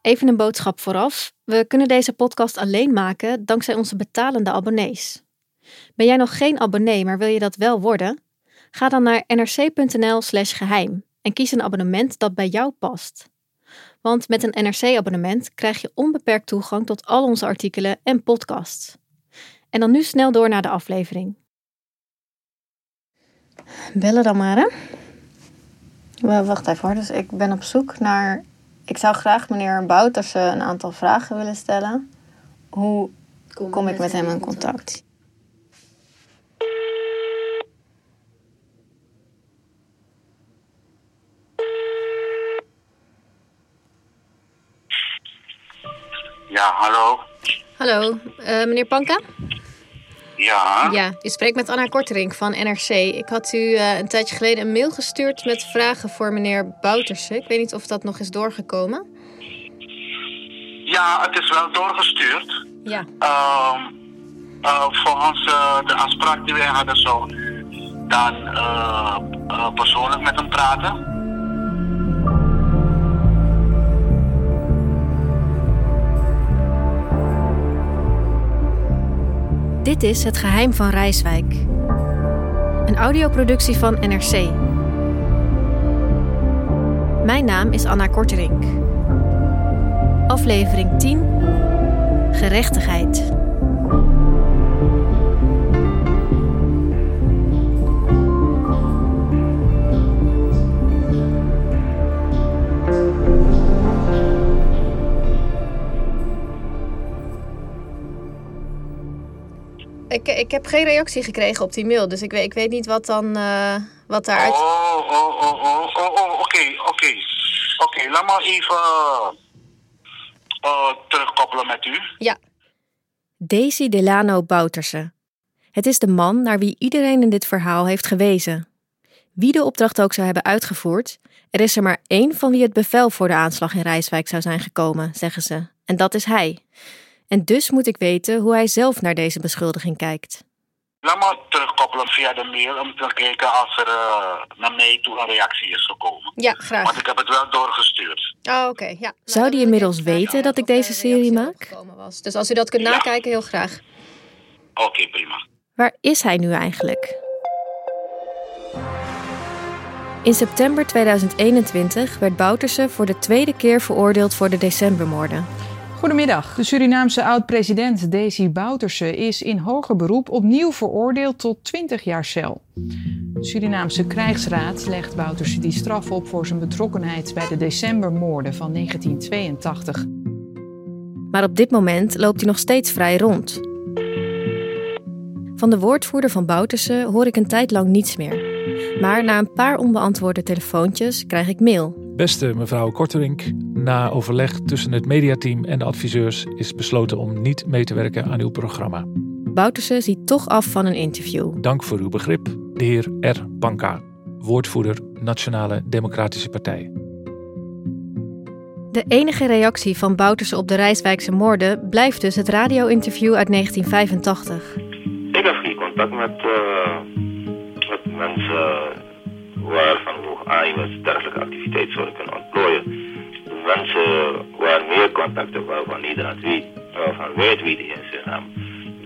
Even een boodschap vooraf. We kunnen deze podcast alleen maken dankzij onze betalende abonnees. Ben jij nog geen abonnee, maar wil je dat wel worden? Ga dan naar nrc.nl/slash geheim en kies een abonnement dat bij jou past. Want met een NRC-abonnement krijg je onbeperkt toegang tot al onze artikelen en podcasts. En dan nu snel door naar de aflevering. Bellen dan maar, hè? Wacht even hoor. Dus ik ben op zoek naar. Ik zou graag meneer Boutersen een aantal vragen willen stellen. Hoe kom, ik met hem in contact? Ja, hallo. Hallo, eh, meneer Panka? Ja. Ja, u spreekt met Anna Korterink van NRC. Ik had u eh, een tijdje geleden een mail gestuurd met vragen voor meneer Boutersen. Ik weet niet of dat nog is doorgekomen. Ja, het is wel doorgestuurd. Ja. Ehm eh, volgens eh, de afspraak die wij hadden, zou u dan persoonlijk met hem praten. Dit is Het Geheim van Rijswijk. Een audioproductie van NRC. Mijn naam is Anna Korterink. Aflevering 10. Gerechtigheid. Ik, ik heb geen reactie gekregen op die mail, dus ik weet, ik weet niet wat dan eh, wat daaruit. Oh, oh, oh, oh, oh, oh, oké, oké. Oké, laat maar even eh, terugkoppelen met u. Ja. Daisy Delano Bouterse. Het is de man naar wie iedereen in dit verhaal heeft gewezen. Wie de opdracht ook zou hebben uitgevoerd, er is er maar één van wie het bevel voor de aanslag in Rijswijk zou zijn gekomen, zeggen ze. En dat is hij. En dus moet ik weten hoe hij zelf naar deze beschuldiging kijkt. Laat maar terugkoppelen via de mail om te kijken als er eh, naar mij toe een reactie is gekomen. Ja, graag. Want ik heb het wel doorgestuurd. Oh, oké. Ja. Zou die inmiddels weten dat ik deze serie maak? Dus als u dat kunt Ja. nakijken, heel graag. Oké, prima. Waar is hij nu eigenlijk? In september 2021 werd Bouterse voor de tweede keer veroordeeld voor de decembermoorden. Goedemiddag. De Surinaamse oud-president Desi Bouterse is in hoger beroep opnieuw veroordeeld tot 20 jaar cel. De Surinaamse krijgsraad legt Bouterse die straf op voor zijn betrokkenheid bij de decembermoorden van 1982. Maar op dit moment loopt hij nog steeds vrij rond. Van de woordvoerder van Bouterse hoor ik een tijd lang niets meer. Maar na een paar onbeantwoorde telefoontjes krijg ik mail. Beste mevrouw Korterink, na overleg tussen het mediateam en de adviseurs is besloten om niet mee te werken aan uw programma. Bouterse ziet toch af van een interview. Dank voor uw begrip, de heer R. Banka, woordvoerder Nationale Democratische Partij. De enige reactie van Bouterse op de Rijswijkse moorden blijft dus het radio-interview uit 1985. Ik heb geen contact met, eh, met mensen waarvan aangewezen dergelijke activiteit zouden kunnen ontplooien. De mensen waar meer contacten waarvan iedereen weet, waarvan wij het weten in Suriname,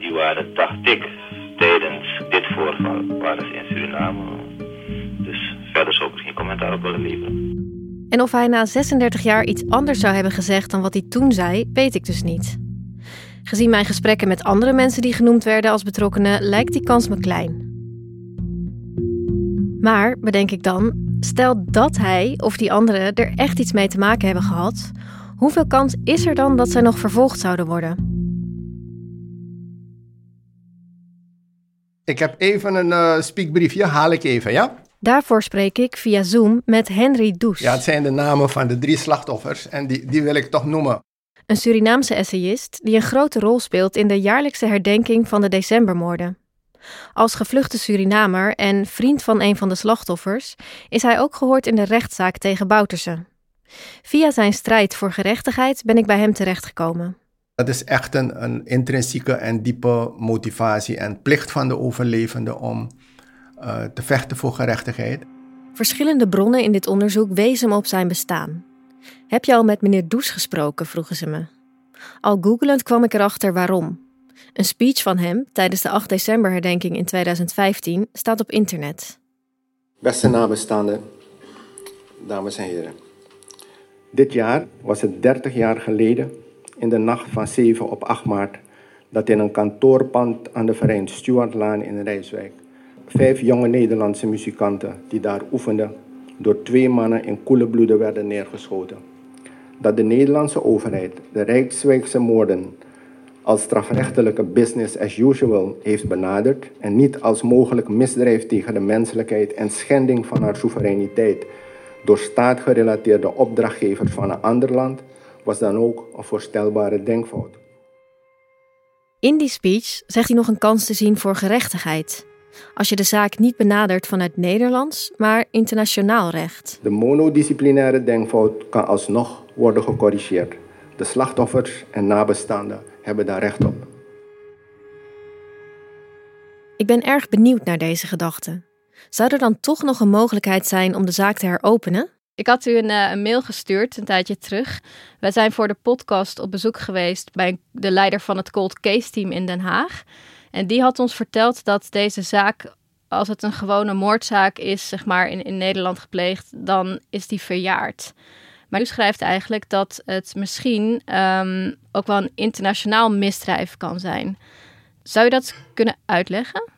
die waren, dacht ik, tijdens dit voorval waren ze in Suriname. Dus verder zou ik geen commentaar op willen leveren. En of hij na 36 jaar iets anders zou hebben gezegd dan wat hij toen zei, weet ik dus niet. Gezien mijn gesprekken met andere mensen die genoemd werden als betrokkenen, lijkt die kans me klein. Maar, bedenk ik dan, stel dat hij of die anderen er echt iets mee te maken hebben gehad, hoeveel kans is er dan dat zij nog vervolgd zouden worden? Ik heb even een eh speakbriefje, haal ik even, ja? Daarvoor spreek ik via Zoom met Henry Does. Ja, het zijn de namen van de drie slachtoffers en die, die wil ik toch noemen. een Surinaamse essayist die een grote rol speelt in de jaarlijkse herdenking van de decembermoorden. Als gevluchte Surinamer en vriend van een van de slachtoffers is hij ook gehoord in de rechtszaak tegen Bouterse. Via zijn strijd voor gerechtigheid ben ik bij hem terechtgekomen. Dat is echt een, een intrinsieke en diepe motivatie en plicht van de overlevende om uh, te vechten voor gerechtigheid. Verschillende bronnen in dit onderzoek wezen me op zijn bestaan. Heb je al met meneer Does gesproken? vroegen ze me. Al googelend kwam ik erachter waarom. Een speech van hem tijdens de 8 december herdenking in 2015 staat op internet. Beste nabestaanden, dames en heren. Dit jaar was het 30 jaar geleden, in de nacht van 7 op 8 maart, dat in een kantoorpand aan de Verein Stuartlaan in Rijswijk vijf jonge Nederlandse muzikanten die daar oefenden, door twee mannen in koele bloeden werden neergeschoten. Dat de Nederlandse overheid de Rijkswijkse moorden als strafrechtelijke business as usual heeft benaderd en niet als mogelijk misdrijf tegen de menselijkheid en schending van haar soevereiniteit door staatgerelateerde opdrachtgevers van een ander land, was dan ook een voorstelbare denkfout. In die speech zegt hij nog een kans te zien voor gerechtigheid. Als je de zaak niet benadert vanuit Nederlands, maar internationaal recht. De monodisciplinaire denkfout kan alsnog worden gecorrigeerd. De slachtoffers en nabestaanden hebben daar recht op. Ik ben erg benieuwd naar deze gedachte. Zou er dan toch nog een mogelijkheid zijn om de zaak te heropenen? Ik had u een, uh, een, mail gestuurd een tijdje terug. Wij zijn voor de podcast op bezoek geweest bij de leider van het Cold Case Team in Den Haag. En die had ons verteld dat deze zaak, als het een gewone moordzaak is, zeg maar in, in Nederland gepleegd, dan is die verjaard. Maar u schrijft eigenlijk dat het misschien um, ook wel een internationaal misdrijf kan zijn. Zou je dat kunnen uitleggen?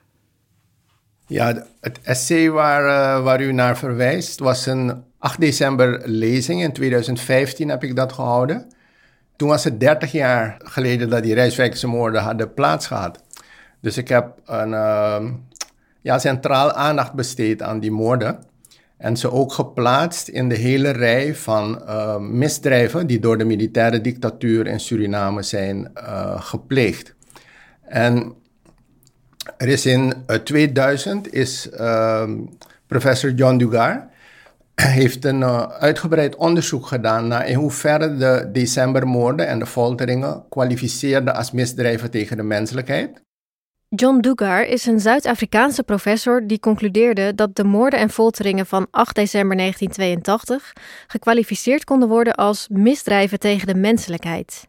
Ja, het essay waar, uh, waar u naar verwijst was een 8 december lezing. In 2015 heb ik dat gehouden. Toen was het 30 jaar geleden dat die Rijswijkse moorden hadden plaatsgehad. Dus ik heb een uh, ja, centraal aandacht besteed aan die moorden. En ze ook geplaatst in de hele rij van uh, misdrijven die door de militaire dictatuur in Suriname zijn uh, gepleegd. En er is in 2000 is ehm, professor John Dugar heeft een uitgebreid onderzoek gedaan naar in hoeverre de decembermoorden en de folteringen kwalificeerden als misdrijven tegen de menselijkheid. John Dugar is een Zuid-Afrikaanse professor die concludeerde dat de moorden en folteringen van 8 december 1982 gekwalificeerd konden worden als misdrijven tegen de menselijkheid.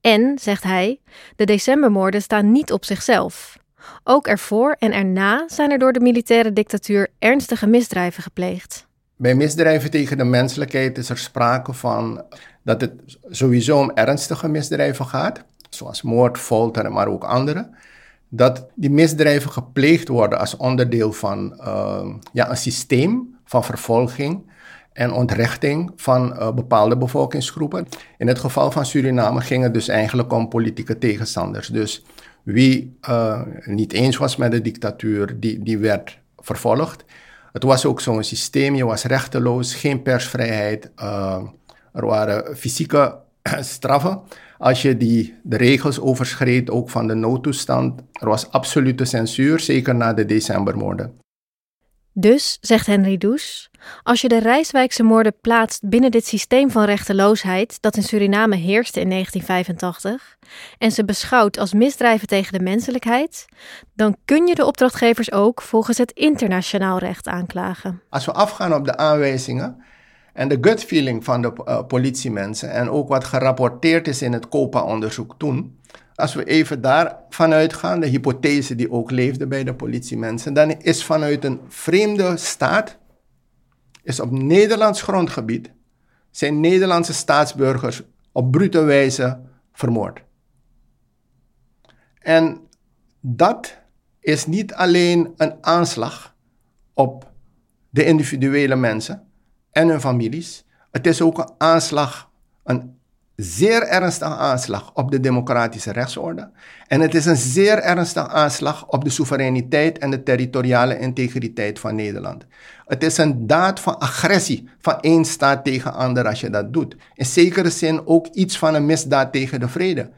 En, zegt hij, de decembermoorden staan niet op zichzelf. Ook ervoor en erna zijn er door de militaire dictatuur ernstige misdrijven gepleegd. Bij misdrijven tegen de menselijkheid is er sprake van dat het sowieso om ernstige misdrijven gaat, zoals moord, folter, maar ook andere dat die misdrijven gepleegd worden als onderdeel van uh, ja, een systeem van vervolging en ontrechting van uh, bepaalde bevolkingsgroepen. In het geval van Suriname ging het dus eigenlijk om politieke tegenstanders. Dus wie uh, niet eens was met de dictatuur, die, die werd vervolgd. Het was ook zo'n systeem, je was rechteloos, geen persvrijheid, er waren fysieke straffen als je die, de regels overschreed, ook van de noodtoestand. Er was absolute censuur, zeker na de decembermoorden. Dus, zegt Henry Does, als je de Rijswijkse moorden plaatst binnen dit systeem van rechteloosheid dat in Suriname heerste in 1985 en ze beschouwt als misdrijven tegen de menselijkheid, dan kun je de opdrachtgevers ook volgens het internationaal recht aanklagen. Als we afgaan op de aanwijzingen, en de gut feeling van de uh, politiemensen en ook wat gerapporteerd is in het COPA-onderzoek toen. Als we even daarvan uitgaan, de hypothese die ook leefde bij de politiemensen, dan is vanuit een vreemde staat, is op Nederlands grondgebied, zijn Nederlandse staatsburgers op brute wijze vermoord. En dat is niet alleen een aanslag op de individuele mensen, en hun families. Het is ook een aanslag, een zeer ernstige aanslag op de democratische rechtsorde. En het is een zeer ernstige aanslag op de soevereiniteit en de territoriale integriteit van Nederland. Het is een daad van agressie van één staat tegen ander als je dat doet. In zekere zin ook iets van een misdaad tegen de vrede.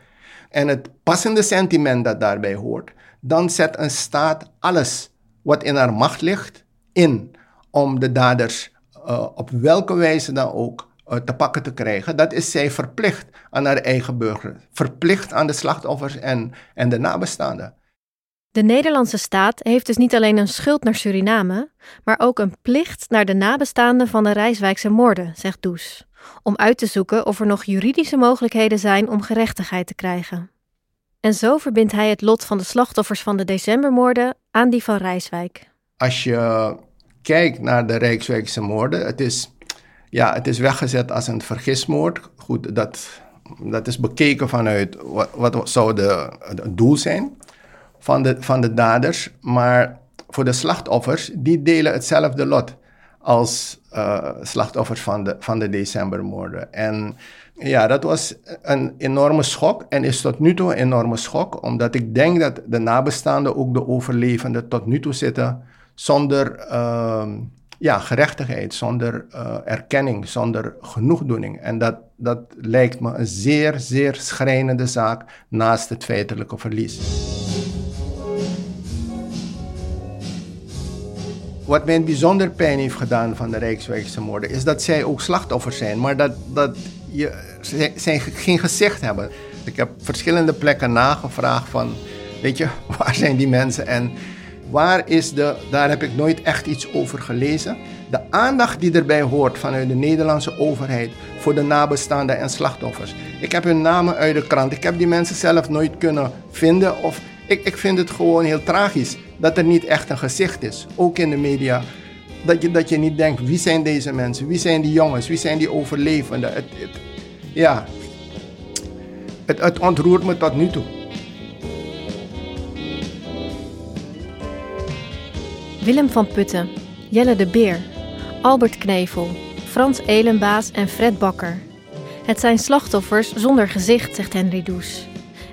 En het passende sentiment dat daarbij hoort, dan zet een staat alles wat in haar macht ligt in om de daders uh, op welke wijze dan ook uh, te pakken te krijgen. Dat is zij verplicht aan haar eigen burger, verplicht aan de slachtoffers en, en de nabestaanden. De Nederlandse staat heeft dus niet alleen een schuld naar Suriname, maar ook een plicht naar de nabestaanden van de Rijswijkse moorden, zegt Does, om uit te zoeken of er nog juridische mogelijkheden zijn om gerechtigheid te krijgen. En zo verbindt hij het lot van de slachtoffers van de decembermoorden aan die van Rijswijk. Als je kijkt naar de Rijkswijkse moorden, het is, ja, het is weggezet als een vergismoord. Goed, dat, dat is bekeken vanuit wat, wat zou de, het doel zijn van de, van de daders. Maar voor de slachtoffers, die delen hetzelfde lot als uh, slachtoffers van de, van de decembermoorden. En ja, dat was een enorme schok en is tot nu toe een enorme schok, omdat ik denk dat de nabestaanden, ook de overlevenden, tot nu toe zitten zonder uh, ja, gerechtigheid, zonder uh, erkenning, zonder genoegdoening. En dat, dat lijkt me een zeer, zeer schrijnende zaak naast het feitelijke verlies. Wat mij bijzonder pijn heeft gedaan van de Rijkswijkse moorden, is dat zij ook slachtoffers zijn, maar dat, dat je, zij geen gezicht hebben. Ik heb verschillende plekken nagevraagd van, weet je, waar zijn die mensen en waar is de, daar heb ik nooit echt iets over gelezen. De aandacht die erbij hoort vanuit de Nederlandse overheid voor de nabestaanden en slachtoffers. Ik heb hun namen uit de krant, ik heb die mensen zelf nooit kunnen vinden of ik, ik vind het gewoon heel tragisch dat er niet echt een gezicht is, ook in de media. Dat je, dat je niet denkt, wie zijn deze mensen? Wie zijn die jongens? Wie zijn die overlevenden? Het, het, ja, het, het ontroert me tot nu toe. Willem van Putten, Jelle de Beer, Albert Knevel, Frans Elenbaas en Fred Bakker. Het zijn slachtoffers zonder gezicht, zegt Henry Does.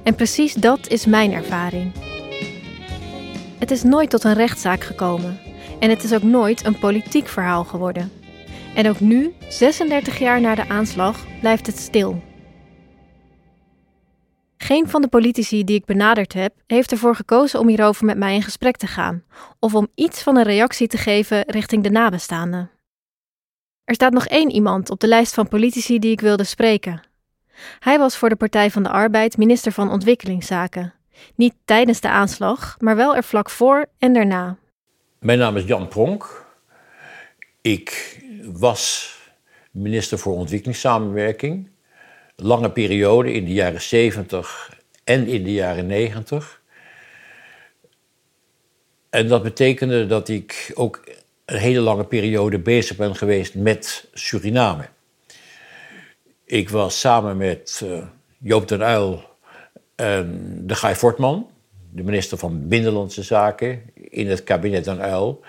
En precies dat is mijn ervaring. Het is nooit tot een rechtszaak gekomen. En het is ook nooit een politiek verhaal geworden. En ook nu, 36 jaar na de aanslag, blijft het stil. Geen van de politici die ik benaderd heb, heeft ervoor gekozen om hierover met mij in gesprek te gaan, of om iets van een reactie te geven richting de nabestaanden. Er staat nog één iemand op de lijst van politici die ik wilde spreken. Hij was voor de Partij van de Arbeid minister van Ontwikkelingszaken. Niet tijdens de aanslag, maar wel er vlak voor en daarna. Mijn naam is Jan Pronk. Ik was minister voor ontwikkelingssamenwerking. Lange periode in de jaren 70 en in de jaren 90. En dat betekende dat ik ook een hele lange periode bezig ben geweest met Suriname. Ik was samen met uh, Joop den Uyl en de Guy Fortman, de minister van Binnenlandse Zaken in het kabinet den Uyl.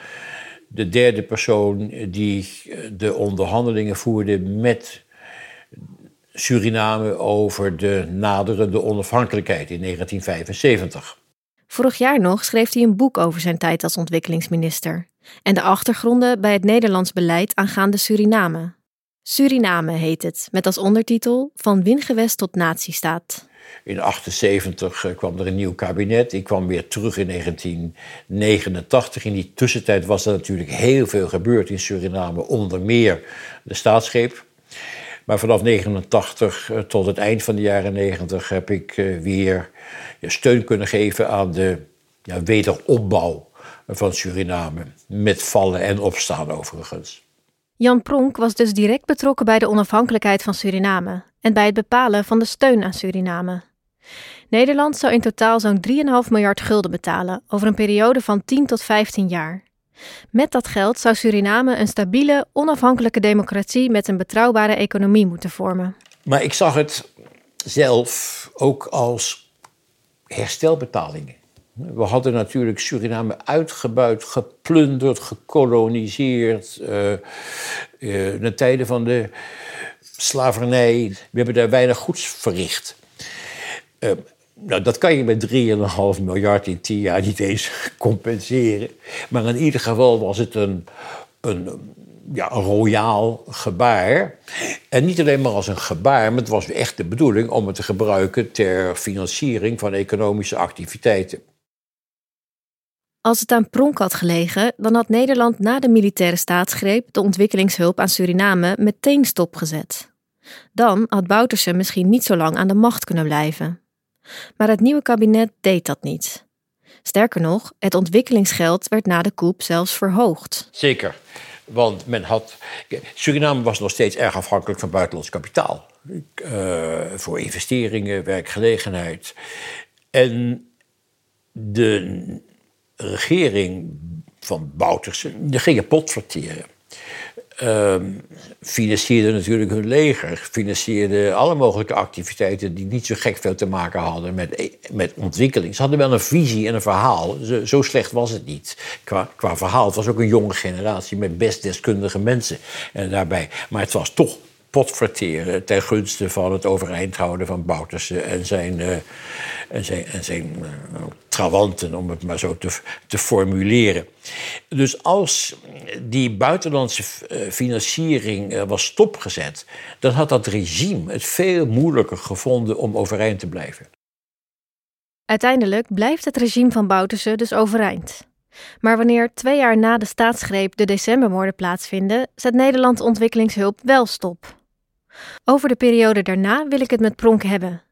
De derde persoon die de onderhandelingen voerde met Suriname over de naderende onafhankelijkheid in 1975. Vorig jaar nog schreef hij een boek over zijn tijd als ontwikkelingsminister en de achtergronden bij het Nederlands beleid aangaande Suriname. Suriname heet het, met als ondertitel Van wingewest tot natiestaat. In 1978 eh, kwam er een nieuw kabinet. Ik kwam weer terug in 1989. In die tussentijd was er natuurlijk heel veel gebeurd in Suriname, onder meer de staatsgreep. Maar vanaf 1989 eh, tot het eind van de jaren 90 heb ik eh, weer steun kunnen geven aan de ja, wederopbouw van Suriname. Met vallen en opstaan overigens. Jan Pronk was dus direct betrokken bij de onafhankelijkheid van Suriname en bij het bepalen van de steun aan Suriname. Nederland zou in totaal zo'n 3,5 miljard gulden betalen over een periode van 10 tot 15 jaar. Met dat geld zou Suriname een stabiele, onafhankelijke democratie met een betrouwbare economie moeten vormen. Maar ik zag het zelf ook als herstelbetalingen. We hadden natuurlijk Suriname uitgebuit, geplunderd, gekoloniseerd. Uh, de tijden van de slavernij. We hebben daar weinig goeds verricht. Uh, nou, dat kan je met 3,5 miljard in 10 jaar niet eens compenseren. Maar in ieder geval was het een, een, ja, een royaal gebaar. En niet alleen maar als een gebaar, maar het was echt de bedoeling om het te gebruiken ter financiering van economische activiteiten. Als het aan Pronk had gelegen, dan had Nederland na de militaire staatsgreep de ontwikkelingshulp aan Suriname meteen stopgezet. Dan had Bouterse misschien niet zo lang aan de macht kunnen blijven. Maar het nieuwe kabinet deed dat niet. Sterker nog, het ontwikkelingsgeld werd na de coup zelfs verhoogd. Zeker, want men had. Suriname was nog steeds erg afhankelijk van buitenlands kapitaal. Uh, voor investeringen, werkgelegenheid. En de regering van Bouterse, die ging. Uh, financierde natuurlijk hun leger, financierde alle mogelijke activiteiten die niet zo gek veel te maken hadden met, met ontwikkeling. Ze hadden wel een visie en een verhaal, zo, zo slecht was het niet qua, qua verhaal. Het was ook een jonge generatie met best deskundige mensen en daarbij. Maar het was toch potverteren ten gunste van het overeind houden van Bouterse en zijn, uh, en zijn, en zijn uh, trawanten, om het maar zo te, te formuleren. Dus als die buitenlandse uh, financiering was stopgezet, dan had dat regime het veel moeilijker gevonden om overeind te blijven. Uiteindelijk blijft het regime van Bouterse dus overeind. Maar wanneer twee jaar na de staatsgreep de decembermoorden plaatsvinden, zet Nederland ontwikkelingshulp wel stop. Over de periode daarna wil ik het met Pronk hebben.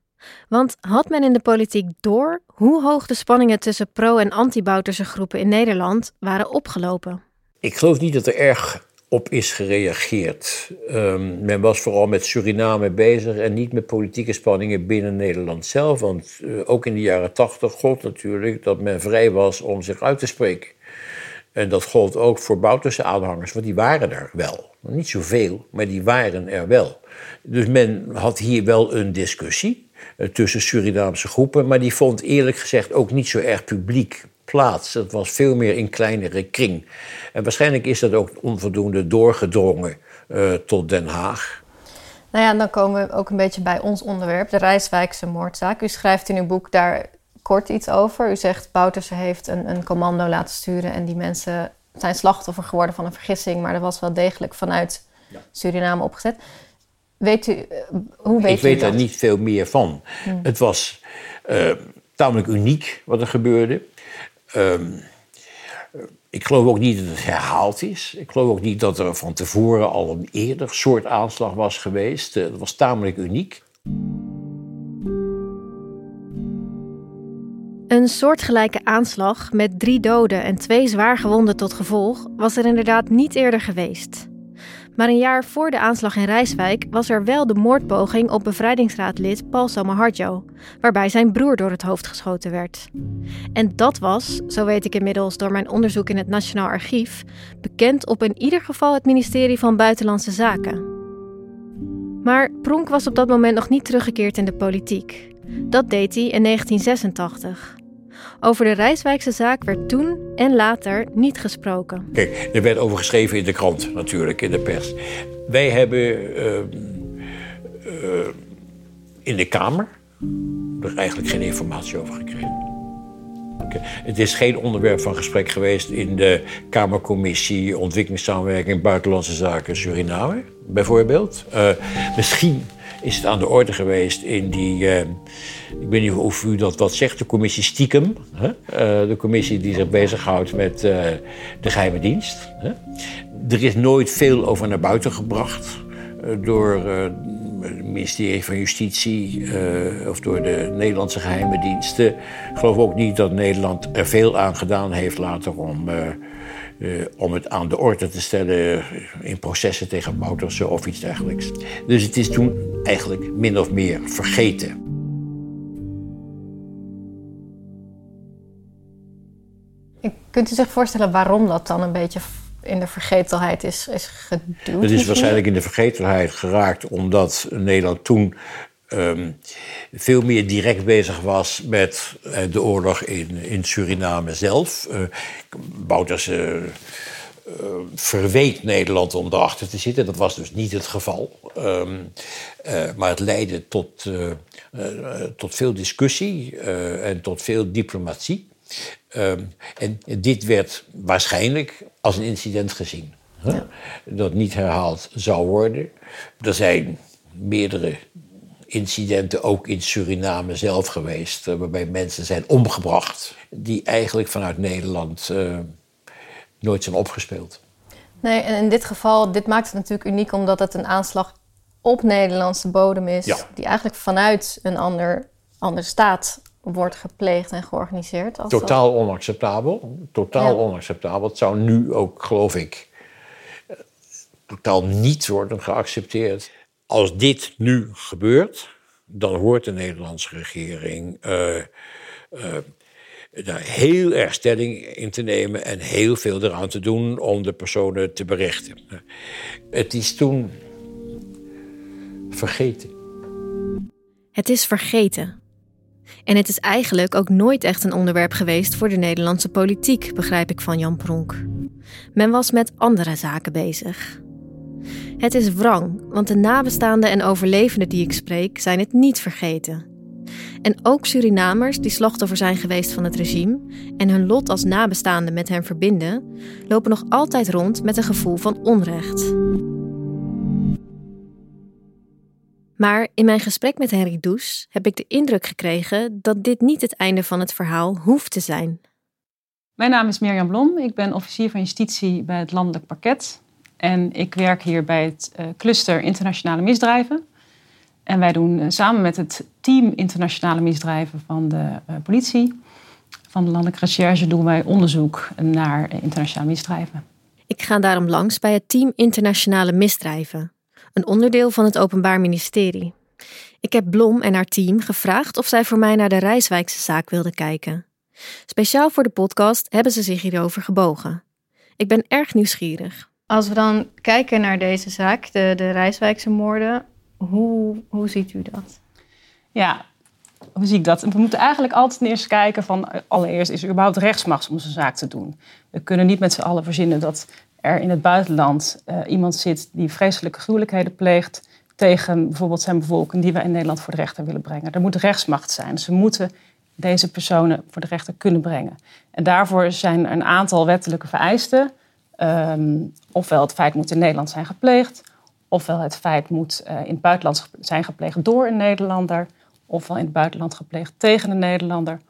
Want had men in de politiek door hoe hoog de spanningen tussen pro- en anti-Bouterse groepen in Nederland waren opgelopen? Ik geloof niet dat er erg op is gereageerd. Um, men was vooral met Suriname bezig en niet met politieke spanningen binnen Nederland zelf. Want uh, ook in de jaren tachtig gold natuurlijk dat men vrij was om zich uit te spreken. En dat gold ook voor Bouterse aanhangers, want die waren er wel. Niet zoveel, maar die waren er wel. Dus men had hier wel een discussie uh, tussen Surinaamse groepen, maar die vond eerlijk gezegd ook niet zo erg publiek plaats. Dat was veel meer in kleinere kring. En waarschijnlijk is dat ook onvoldoende doorgedrongen uh, tot Den Haag. Nou ja, dan komen we ook een beetje bij ons onderwerp, de Rijswijkse moordzaak. U schrijft in uw boek daar kort iets over. U zegt Bouterse heeft een, een commando laten sturen en die mensen zijn slachtoffer geworden van een vergissing, maar dat was wel degelijk vanuit ja. Suriname opgezet. Weet u, uh, hoe weet Ik weet daar niet veel meer van. Hmm. Het was uh, tamelijk uniek wat er gebeurde. Um, ik geloof ook niet dat het herhaald is. Ik geloof ook niet dat er van tevoren al een eerder soort aanslag was geweest. Het was tamelijk uniek. Een soortgelijke aanslag met drie doden en twee zwaargewonden tot gevolg was er inderdaad niet eerder geweest. Maar een jaar voor de aanslag in Rijswijk was er wel de moordpoging op bevrijdingsraadlid Paul Samaharjo, waarbij zijn broer door het hoofd geschoten werd. En dat was, zo weet ik inmiddels door mijn onderzoek in het Nationaal Archief, bekend op in ieder geval het ministerie van Buitenlandse Zaken. Maar Pronk was op dat moment nog niet teruggekeerd in de politiek. Dat deed hij in 1986. Over de Rijswijkse zaak werd toen en later niet gesproken. Kijk, er werd over geschreven in de krant natuurlijk, in de pers. Wij hebben uh, uh, in de Kamer er eigenlijk geen informatie over gekregen. Het is geen onderwerp van gesprek geweest in de Kamercommissie Ontwikkelingssamenwerking Buitenlandse Zaken Suriname, bijvoorbeeld. Uh, misschien is het aan de orde geweest in die, uh, ik weet niet of u dat wat zegt, de commissie Stiekem. Hè? Uh, de commissie die zich bezighoudt met uh, de geheime dienst. Hè? Er is nooit veel over naar buiten gebracht door het ministerie van Justitie of door de Nederlandse geheime diensten. Ik geloof ook niet dat Nederland er veel aan gedaan heeft later om om het aan de orde te stellen in processen tegen Bouterse of iets dergelijks. Dus het is toen eigenlijk min of meer vergeten. Kunt u zich voorstellen waarom dat dan een beetje in de vergetelheid is, is geduwd? Het is waarschijnlijk in de vergetelheid geraakt omdat Nederland toen um, veel meer direct bezig was met uh, de oorlog in, in Suriname zelf. Uh, Bouters uh, verweet Nederland om erachter te zitten. Dat was dus niet het geval. Ehm, maar het leidde tot, tot veel discussie en tot veel diplomatie. Ehm, en dit werd waarschijnlijk als een incident gezien. Dat niet herhaald zou worden. Er zijn meerdere incidenten ook in Suriname zelf geweest, eh, waarbij mensen zijn omgebracht die eigenlijk vanuit Nederland uh, nooit zijn opgespeeld. Nee, en in dit geval, dit maakt het natuurlijk uniek omdat het een aanslag op Nederlandse bodem is, die eigenlijk vanuit een ander, andere staat wordt gepleegd en georganiseerd. Totaal onacceptabel. Totaal onacceptabel. Het zou nu ook, geloof ik, eh, totaal niet worden geaccepteerd. Als dit nu gebeurt, dan hoort de Nederlandse regering uh, uh, daar heel erg stelling in te nemen en heel veel eraan te doen om de personen te berichten. Het is toen vergeten. Het is vergeten. En het is eigenlijk ook nooit echt een onderwerp geweest voor de Nederlandse politiek, begrijp ik van Jan Pronk. Men was met andere zaken bezig. Het is wrang, want de nabestaanden en overlevenden die ik spreek zijn het niet vergeten. En ook Surinamers die slachtoffer zijn geweest van het regime en hun lot als nabestaanden met hen verbinden, lopen nog altijd rond met een gevoel van onrecht. Maar in mijn gesprek met Henry Does heb ik de indruk gekregen dat dit niet het einde van het verhaal hoeft te zijn. Mijn naam is Mirjam Blom. Ik ben officier van justitie bij het Landelijk Parket. En ik werk hier bij het uh, cluster internationale misdrijven. En wij doen uh, samen met het team internationale misdrijven van de uh, politie, van de landelijke recherche, doen wij onderzoek naar internationale misdrijven. Ik ga daarom langs bij het team internationale misdrijven, een onderdeel van het Openbaar Ministerie. Ik heb Blom en haar team gevraagd of zij voor mij naar de Rijswijkse zaak wilden kijken. Speciaal voor de podcast hebben ze zich hierover gebogen. Ik ben erg nieuwsgierig. Als we dan kijken naar deze zaak, de, de Rijswijkse moorden, hoe, hoe ziet u dat? Ja, hoe zie ik dat? We moeten eigenlijk altijd eerst kijken van... allereerst, is er überhaupt rechtsmacht om zo'n zaak te doen? We kunnen niet met z'n allen verzinnen dat er in het buitenland uh, iemand zit... die vreselijke gruwelijkheden pleegt tegen bijvoorbeeld zijn bevolking... die wij in Nederland voor de rechter willen brengen. Er moet rechtsmacht zijn. We moeten deze personen voor de rechter kunnen brengen. En daarvoor zijn er een aantal wettelijke vereisten... Um, ofwel het feit moet in Nederland zijn gepleegd, ofwel het feit moet uh, in het buitenland zijn gepleegd door een Nederlander, ofwel in het buitenland gepleegd tegen een Nederlander,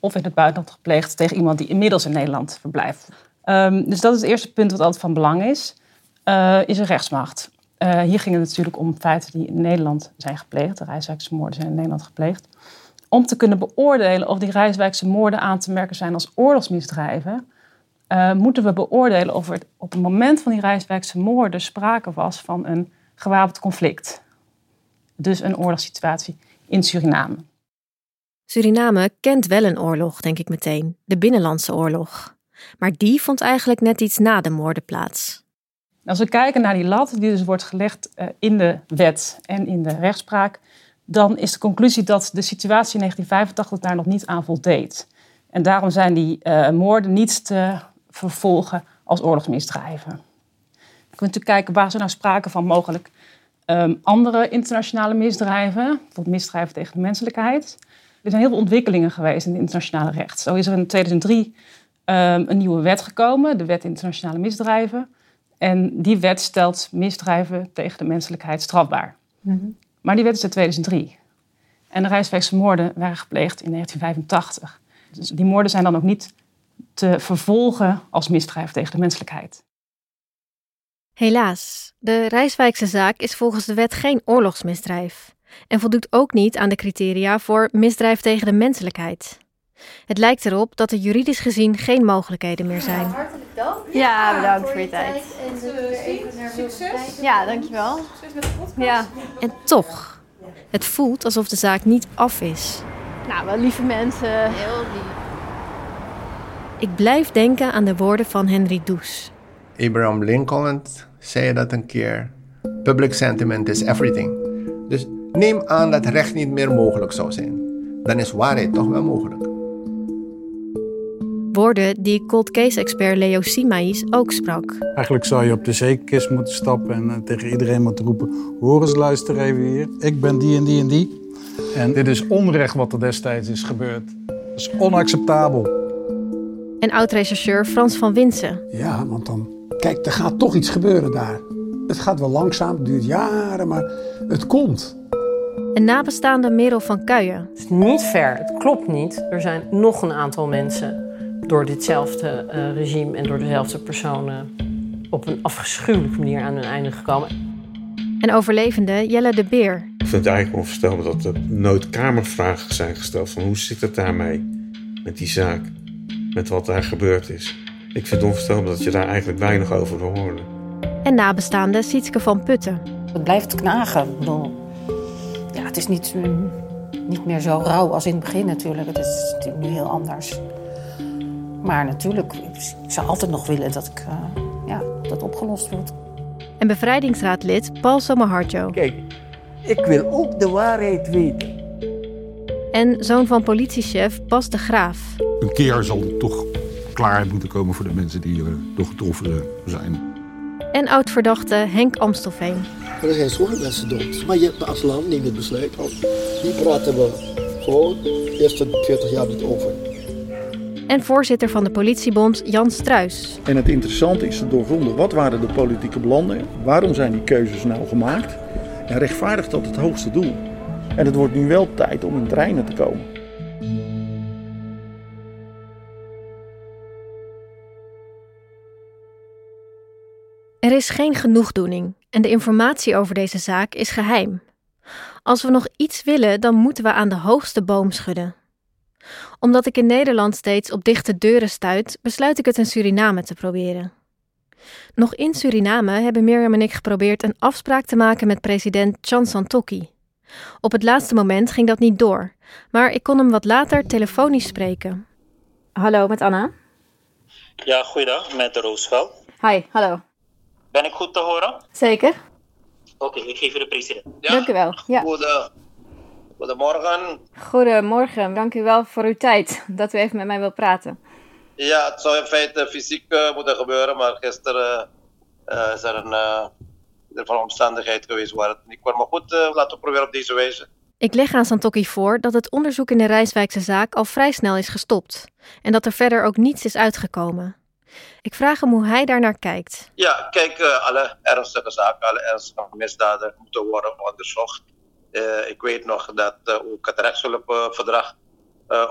of in het buitenland gepleegd tegen iemand die inmiddels in Nederland verblijft. Um, dus dat is het eerste punt wat altijd van belang is, uh, is een rechtsmacht. Uh, hier ging het natuurlijk om feiten die in Nederland zijn gepleegd. De Rijswijkse moorden zijn in Nederland gepleegd. Om te kunnen beoordelen of die Rijswijkse moorden aan te merken zijn als oorlogsmisdrijven, uh, moeten we beoordelen of er op het moment van die Rijswijkse moorden sprake was van een gewapend conflict. Dus een oorlogssituatie in Suriname. Suriname kent wel een oorlog, denk ik meteen, de Binnenlandse Oorlog. Maar die vond eigenlijk net iets na de moorden plaats. Als we kijken naar die lat die dus wordt gelegd uh, in de wet en in de rechtspraak, dan is de conclusie dat de situatie in 1985 daar nog niet aan voldeed. En daarom zijn die uh, moorden niet te vervolgen als oorlogsmisdrijven. We kunnen natuurlijk kijken waar er nou sprake van mogelijk um, andere internationale misdrijven, bijvoorbeeld misdrijven tegen de menselijkheid. Er zijn heel veel ontwikkelingen geweest in het internationale recht. Zo is er in 2003 um, ehm, een nieuwe wet gekomen, de Wet Internationale Misdrijven. En die wet stelt misdrijven tegen de menselijkheid strafbaar. Mm -hmm. Maar die wet is uit 2003. En de Rijswijkse moorden waren gepleegd in 1985. Dus die moorden zijn dan ook niet te vervolgen als misdrijf tegen de menselijkheid. Helaas, de Rijswijkse zaak is volgens de wet geen oorlogsmisdrijf en voldoet ook niet aan de criteria voor misdrijf tegen de menselijkheid. Het lijkt erop dat er juridisch gezien geen mogelijkheden meer zijn. Ja, hartelijk dank. Ja, bedankt voor je tijd. En succes. Ja, dankjewel. Succes met de podcast. Ja. En toch, het voelt alsof de zaak niet af is. Nou, wel lieve mensen. Heel lief. Ik blijf denken aan de woorden van Henry Does. Abraham Lincoln zei dat een keer. Public sentiment is everything. Dus neem aan dat recht niet meer mogelijk zou zijn. Dan is waarheid toch wel mogelijk. Woorden die cold case-expert Leo Simaïs ook sprak. Eigenlijk zou je op de zekerkist moeten stappen en eh, tegen iedereen moeten roepen... hoor eens, luister even hier. Ik ben die en die en die. En dit is onrecht wat er destijds is gebeurd. Dat is onacceptabel. En oud-rechercheur Frans van Winsen. Ja, want dan... Kijk, er gaat toch iets gebeuren daar. Het gaat wel langzaam, het duurt jaren, maar het komt. En nabestaande Merel van Kuijen. Het is niet ver, het klopt niet. Er zijn nog een aantal mensen door ditzelfde uh, regime en door dezelfde personen op een afschuwelijke manier aan hun einde gekomen. En overlevende Jelle de Beer. Ik vind het eigenlijk onvoorstelbaar dat er noodkamervragen zijn gesteld van hoe zit het daarmee met die zaak, met wat daar gebeurd is. Ik vind het onvoorstelbaar dat je daar eigenlijk weinig over wil horen. En nabestaande Sietske van Putten. Het blijft knagen. Ik bedoel, ja, het is niet, niet meer zo rauw als in het begin natuurlijk. Het is nu heel anders. Maar natuurlijk, ik zou altijd nog willen dat, ik, uh, ja, dat opgelost wordt. En bevrijdingsraadlid Paul Somaharjo. Kijk, ik wil ook de waarheid weten. En zoon van politiechef Bas de Graaf. Een keer zal het toch klaar moeten komen voor de mensen die uh, door getroffen zijn. En oud-verdachte Henk Amstelveen. Er zijn zoveel mensen dood. Maar je, als land neemt het besluit al. Die praten we gewoon eerst 40 jaar niet over. En voorzitter van de politiebond Jan Struis. En het interessante is te doorgronden wat waren de politieke belangen? Waarom zijn die keuzes nou gemaakt? En rechtvaardigt dat het hoogste doel? En het wordt nu wel tijd om in treinen te komen. Er is geen genoegdoening en de informatie over deze zaak is geheim. Als we nog iets willen, dan moeten we aan de hoogste boom schudden. Omdat ik in Nederland steeds op dichte deuren stuit, besluit ik het in Suriname te proberen. Nog in Suriname hebben Mirjam en ik geprobeerd een afspraak te maken met president Chan Santokki. Op het laatste moment ging dat niet door, maar ik kon hem wat later telefonisch spreken. Hallo, met Anna. Ja, goeiedag, met Roosveld. Hi, hallo. Ben ik goed te horen? Zeker. Oké, ik geef u de president. Ja? Dank u wel. Ja. Goede, goedemorgen. Goedemorgen, dank u wel voor uw tijd, dat u even met mij wilt praten. Ja, het zou in feite fysiek uh, moeten gebeuren, maar gisteren uh, is er een uh, van omstandigheid geweest waar het niet kwam. Maar goed, laten we proberen op deze wijze. Ik leg aan Santokki voor dat het onderzoek in de Rijswijkse zaak al vrij snel is gestopt en dat er verder ook niets is uitgekomen. Ik vraag hem hoe hij daarnaar kijkt. Ja, kijk, uh, alle ernstige zaken, alle ernstige misdaden moeten worden onderzocht. Uh, ik weet nog dat uh, ook het rechtshulpverdrag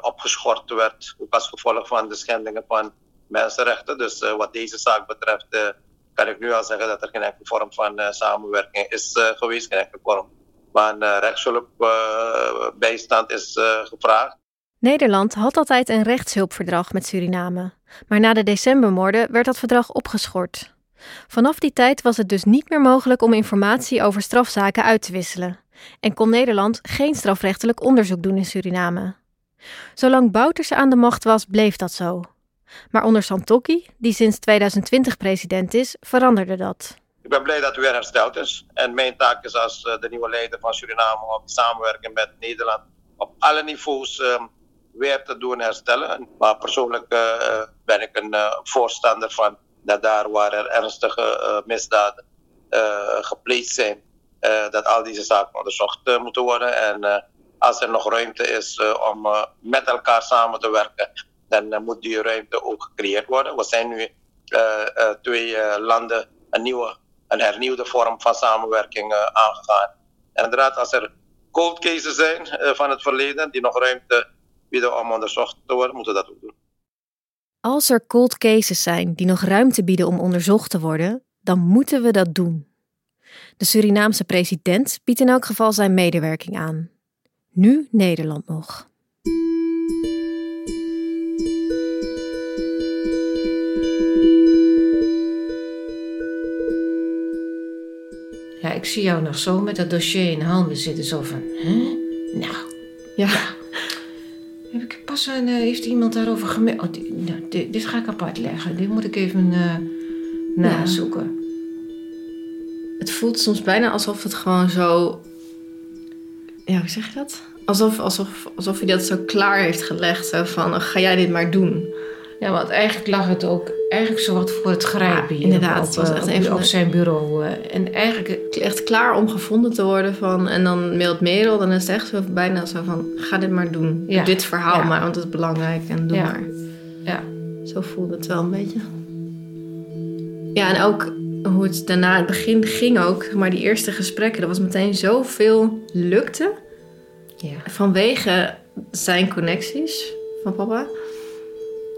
opgeschort werd, ook als gevolg van de schendingen van mensenrechten. Dus wat deze zaak betreft kan ik nu al zeggen dat er geen enkele vorm van samenwerking is geweest, geen enkele vorm van rechtshulpbijstand is gevraagd. Nederland had altijd een rechtshulpverdrag met Suriname, maar na de decembermoorden werd dat verdrag opgeschort. Vanaf die tijd was het dus niet meer mogelijk om informatie over strafzaken uit te wisselen en kon Nederland geen strafrechtelijk onderzoek doen in Suriname. Zolang Bouterse aan de macht was, bleef dat zo. Maar onder Santokki, die sinds 2020 president is, veranderde dat. Ik ben blij dat u weer hersteld is. En mijn taak is als de nieuwe leider van Suriname om samenwerken met Nederland op alle niveaus ehm, weer te doen herstellen. Maar persoonlijk uh, ben ik een voorstander van dat daar waar er ernstige misdaden gepleegd zijn, dat al deze zaken onderzocht moeten worden. En als er nog ruimte is om met elkaar samen te werken, dan moet die ruimte ook gecreëerd worden. We zijn nu twee landen een nieuwe, een hernieuwde vorm van samenwerking aangegaan. En inderdaad, als er cold cases zijn van het verleden die nog ruimte bieden om onderzocht te worden, moeten dat ook doen. Als er cold cases zijn die nog ruimte bieden om onderzocht te worden, dan moeten we dat doen. De Surinaamse president biedt in elk geval zijn medewerking aan. Nu Nederland nog. Ja, ik zie jou nog zo met dat dossier in handen zitten, zo van, hè? Nou, ja. ja. Heb ik pas een, uh, heeft iemand daarover gemeld? Oh, nou, dit, dit, ga ik apart leggen. Dit moet ik even uh, nazoeken. Ja. Het voelt soms bijna alsof het gewoon zo. Ja, hoe zeg je dat? Alsof, alsof, alsof hij dat zo klaar heeft gelegd. Zo van: ga jij dit maar doen. Ja, want eigenlijk lag het ook eigenlijk zo wat voor het grijpen inderdaad, op, het was eh, echt op, een van op zijn bureau. eh. En eigenlijk... Echt klaar om gevonden te worden van... En dan mailt Merel, dan is het echt zo bijna zo van... Ga dit maar doen. Ja. dit verhaal Ja. maar, want het is belangrijk. En doe maar. Ja. Zo voelde het wel een beetje. Ja, en ook hoe het daarna het begin ging ook. Maar die eerste gesprekken, er was meteen zoveel lukte. Ja. Vanwege zijn connecties van papa.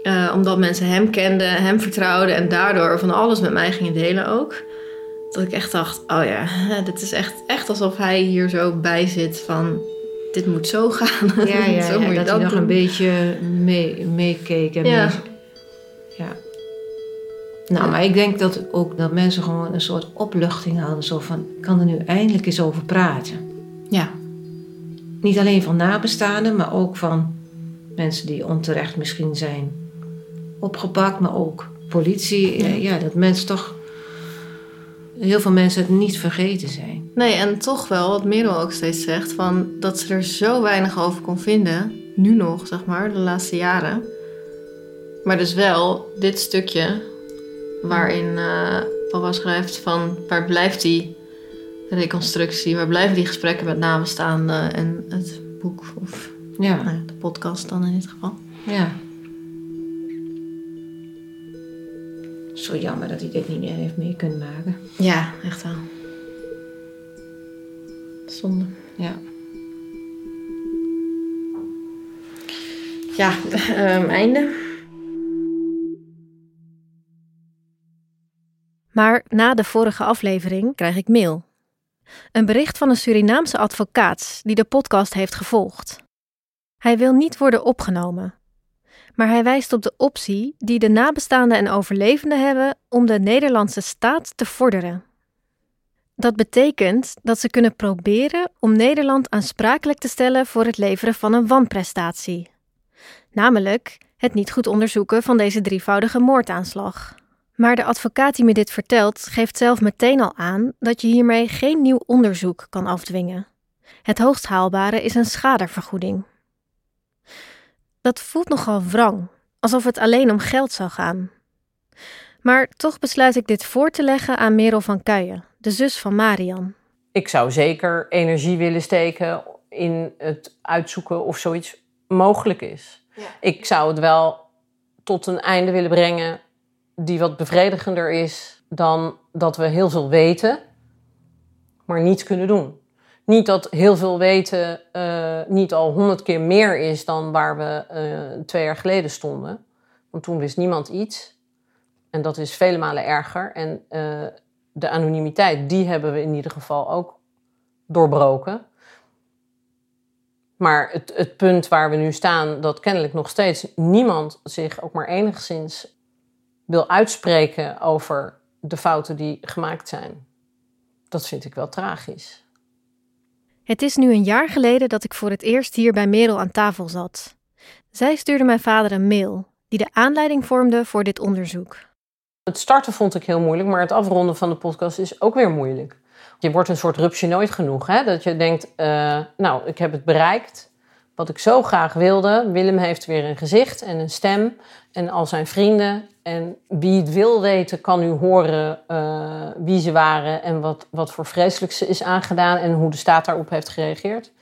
Eh, omdat mensen hem kenden, hem vertrouwden en daardoor van alles met mij gingen delen ook. Dat ik echt dacht, oh ja, dit is echt, echt alsof hij hier zo bij zit van... Dit moet zo gaan. Ja, ja, zo ja, moet je dat dat hij nog een beetje mee- meekeek. en Ja. mee- ja. Nou, maar ik denk dat ook dat mensen gewoon een soort opluchting hadden. Zo van, ik kan er nu eindelijk eens over praten. Ja. Niet alleen van nabestaanden, maar ook van mensen die onterecht misschien zijn opgepakt. Maar ook politie. Ja. Ja, ja dat mensen toch... Heel veel mensen het niet vergeten zijn. Nee, en toch wel, wat Merel ook steeds zegt, van dat ze er zo weinig over kon vinden. Nu nog, zeg maar, de laatste jaren. Maar dus wel dit stukje waarin eh papa schrijft van waar blijft die reconstructie, waar blijven die gesprekken met nabestaanden en het boek of Ja. nou ja, de podcast dan in dit geval. Ja. Zo jammer dat hij dit niet meer heeft mee kunnen maken. Ja, echt wel. Zonde. Ja. Ja, ehm, einde. Maar na de vorige aflevering krijg ik mail. Een bericht van een Surinaamse advocaat die de podcast heeft gevolgd. Hij wil niet worden opgenomen, maar hij wijst op de optie die de nabestaanden en overlevenden hebben om de Nederlandse staat te vorderen. Dat betekent dat ze kunnen proberen om Nederland aansprakelijk te stellen voor het leveren van een wanprestatie, namelijk het niet goed onderzoeken van deze drievoudige moordaanslag. Maar de advocaat die me dit vertelt, geeft zelf meteen al aan dat je hiermee geen nieuw onderzoek kan afdwingen. Het hoogst haalbare is een schadevergoeding. Dat voelt nogal wrang, alsof het alleen om geld zou gaan. Maar toch besluit ik dit voor te leggen aan Merel van Kuijen, de zus van Marian. Ik zou zeker energie willen steken in het uitzoeken of zoiets mogelijk is. Ik zou het wel tot een einde willen brengen die wat bevredigender is dan dat we heel veel weten, maar niets kunnen doen. Niet dat heel veel weten eh, niet al honderd keer meer is dan waar we eh, twee jaar geleden stonden. Want toen wist niemand iets. En dat is vele malen erger. En eh, de anonimiteit, die hebben we in ieder geval ook doorbroken. Maar het, het punt waar we nu staan, dat kennelijk nog steeds niemand zich ook maar enigszins wil uitspreken over de fouten die gemaakt zijn. Dat vind ik wel tragisch. Het is nu een jaar geleden dat ik voor het eerst hier bij Merel aan tafel zat. Zij stuurde mijn vader een mail die de aanleiding vormde voor dit onderzoek. Het starten vond ik heel moeilijk, maar het afronden van de podcast is ook weer moeilijk. Je wordt een soort rupsje nooit genoeg. Hè? Dat je denkt, eh, nou, ik heb het bereikt. Wat ik zo graag wilde. Willem heeft weer een gezicht en een stem. En al zijn vrienden. En wie het wil weten, kan nu horen eh, wie ze waren. En wat, wat voor vreselijks ze is aangedaan. En hoe de staat daarop heeft gereageerd.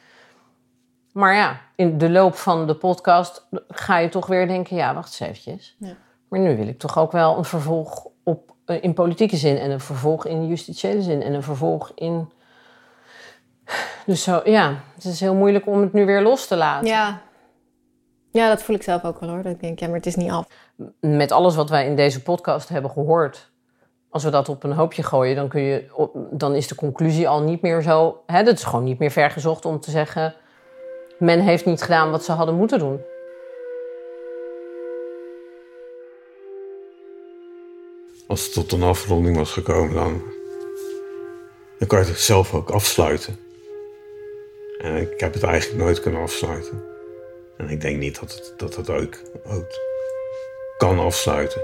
Maar ja, in de loop van de podcast ga je toch weer denken... ja, wacht eens eventjes. Ja. Maar nu wil ik toch ook wel een vervolg op, eh, in politieke zin... en een vervolg in justitiële zin... en een vervolg in... Dus zo, ja, het is heel moeilijk om het nu weer los te laten. Ja. ja, dat voel ik zelf ook wel hoor. Dat ik denk, ja, maar het is niet af. Met alles wat wij in deze podcast hebben gehoord... als we dat op een hoopje gooien... dan, kun je, dan is de conclusie al niet meer zo... Hè, dat is gewoon niet meer vergezocht om te zeggen... men heeft niet gedaan wat ze hadden moeten doen. Als het tot een afronding was gekomen, dan, dan kan je het zelf ook afsluiten. En ik heb het eigenlijk nooit kunnen afsluiten. En ik denk niet dat het, dat ook, ook kan afsluiten.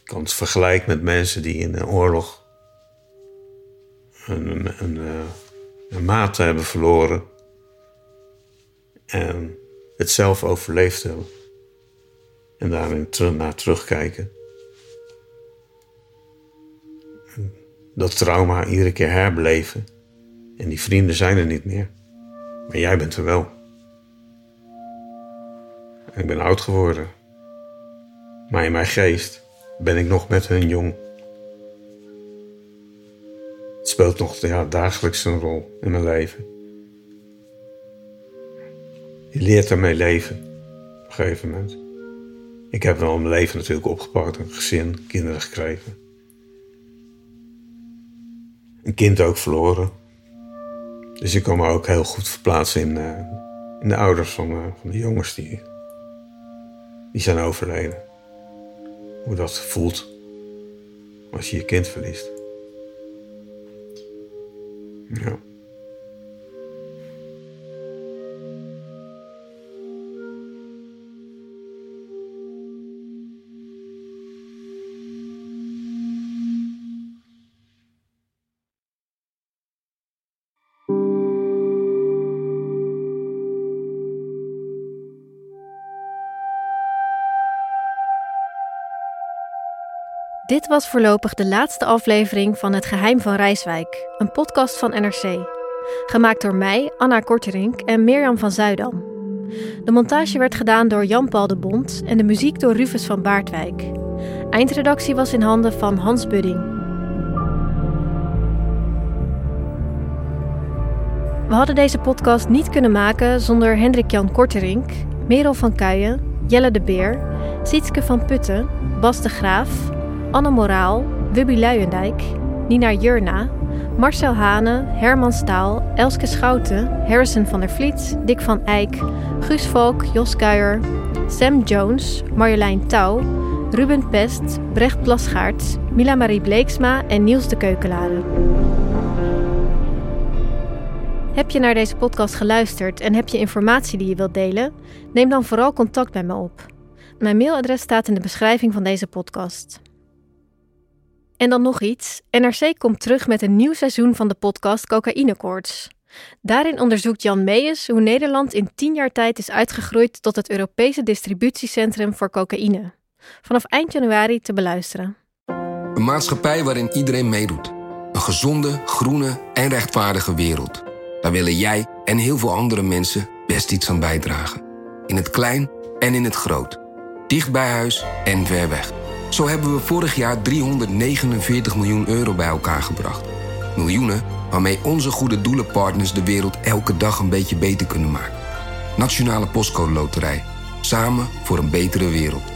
Ik kan het vergelijken met mensen die in een oorlog een, een, een, eh, maat hebben verloren. En het zelf overleefd hebben. En daarin naar terugkijken. dat trauma iedere keer herbeleven. En die vrienden zijn er niet meer. Maar jij bent er wel. Ik ben oud geworden. Maar in mijn geest ben ik nog met hun jong. Het speelt nog ja, dagelijks een rol in mijn leven. Je leert ermee leven op een gegeven moment. Ik heb wel mijn leven natuurlijk opgepakt, een gezin, kinderen gekregen. Een kind ook verloren. Dus ik kan me ook heel goed verplaatsen in, uh, in de ouders van, uh, van de jongens die, die zijn overleden. Hoe dat voelt als je je kind verliest. Ja. Dit was voorlopig de laatste aflevering van Het Geheim van Rijswijk, een podcast van NRC. Gemaakt door mij, Anna Korterink en Mirjam van Zuidam. De montage werd gedaan door Jan-Paul de Bond en de muziek door Rufus van Baardwijk. Eindredactie was in handen van Hans Budding. We hadden deze podcast niet kunnen maken zonder Hendrik Jan Korterink, Merel van Kuijen, Jelle de Beer, Sietske van Putten, Bas de Graaf, Anne Moraal, Wubby Luijendijk, Nina Jurna, Marcel Hane, Herman Staal, Elske Schouten, Harrison van der Vliet, Dick van Eyck, Guus Valk, Jos Kuijer, Sam Jones, Marjolein Touw, Ruben Pest, Brecht Plasgaard, Mila Marie Bleeksma en Niels de Keukelade. Heb je naar deze podcast geluisterd en heb je informatie die je wilt delen? Neem dan vooral contact met me op. Mijn mailadres staat in de beschrijving van deze podcast. En dan nog iets. NRC komt terug met een nieuw seizoen van de podcast Cocaïnekoorts. Daarin onderzoekt Jan Meijers hoe Nederland in tien jaar tijd is uitgegroeid tot het Europese distributiecentrum voor cocaïne. Vanaf eind januari te beluisteren. Een maatschappij waarin iedereen meedoet. Een gezonde, groene en rechtvaardige wereld. Daar willen jij en heel veel andere mensen best iets aan bijdragen. In het klein en in het groot. Dicht bij huis en ver weg. Zo hebben we vorig jaar 349 miljoen euro bij elkaar gebracht. Miljoenen waarmee onze goede doelenpartners de wereld elke dag een beetje beter kunnen maken. Nationale Postcode Loterij. Samen voor een betere wereld.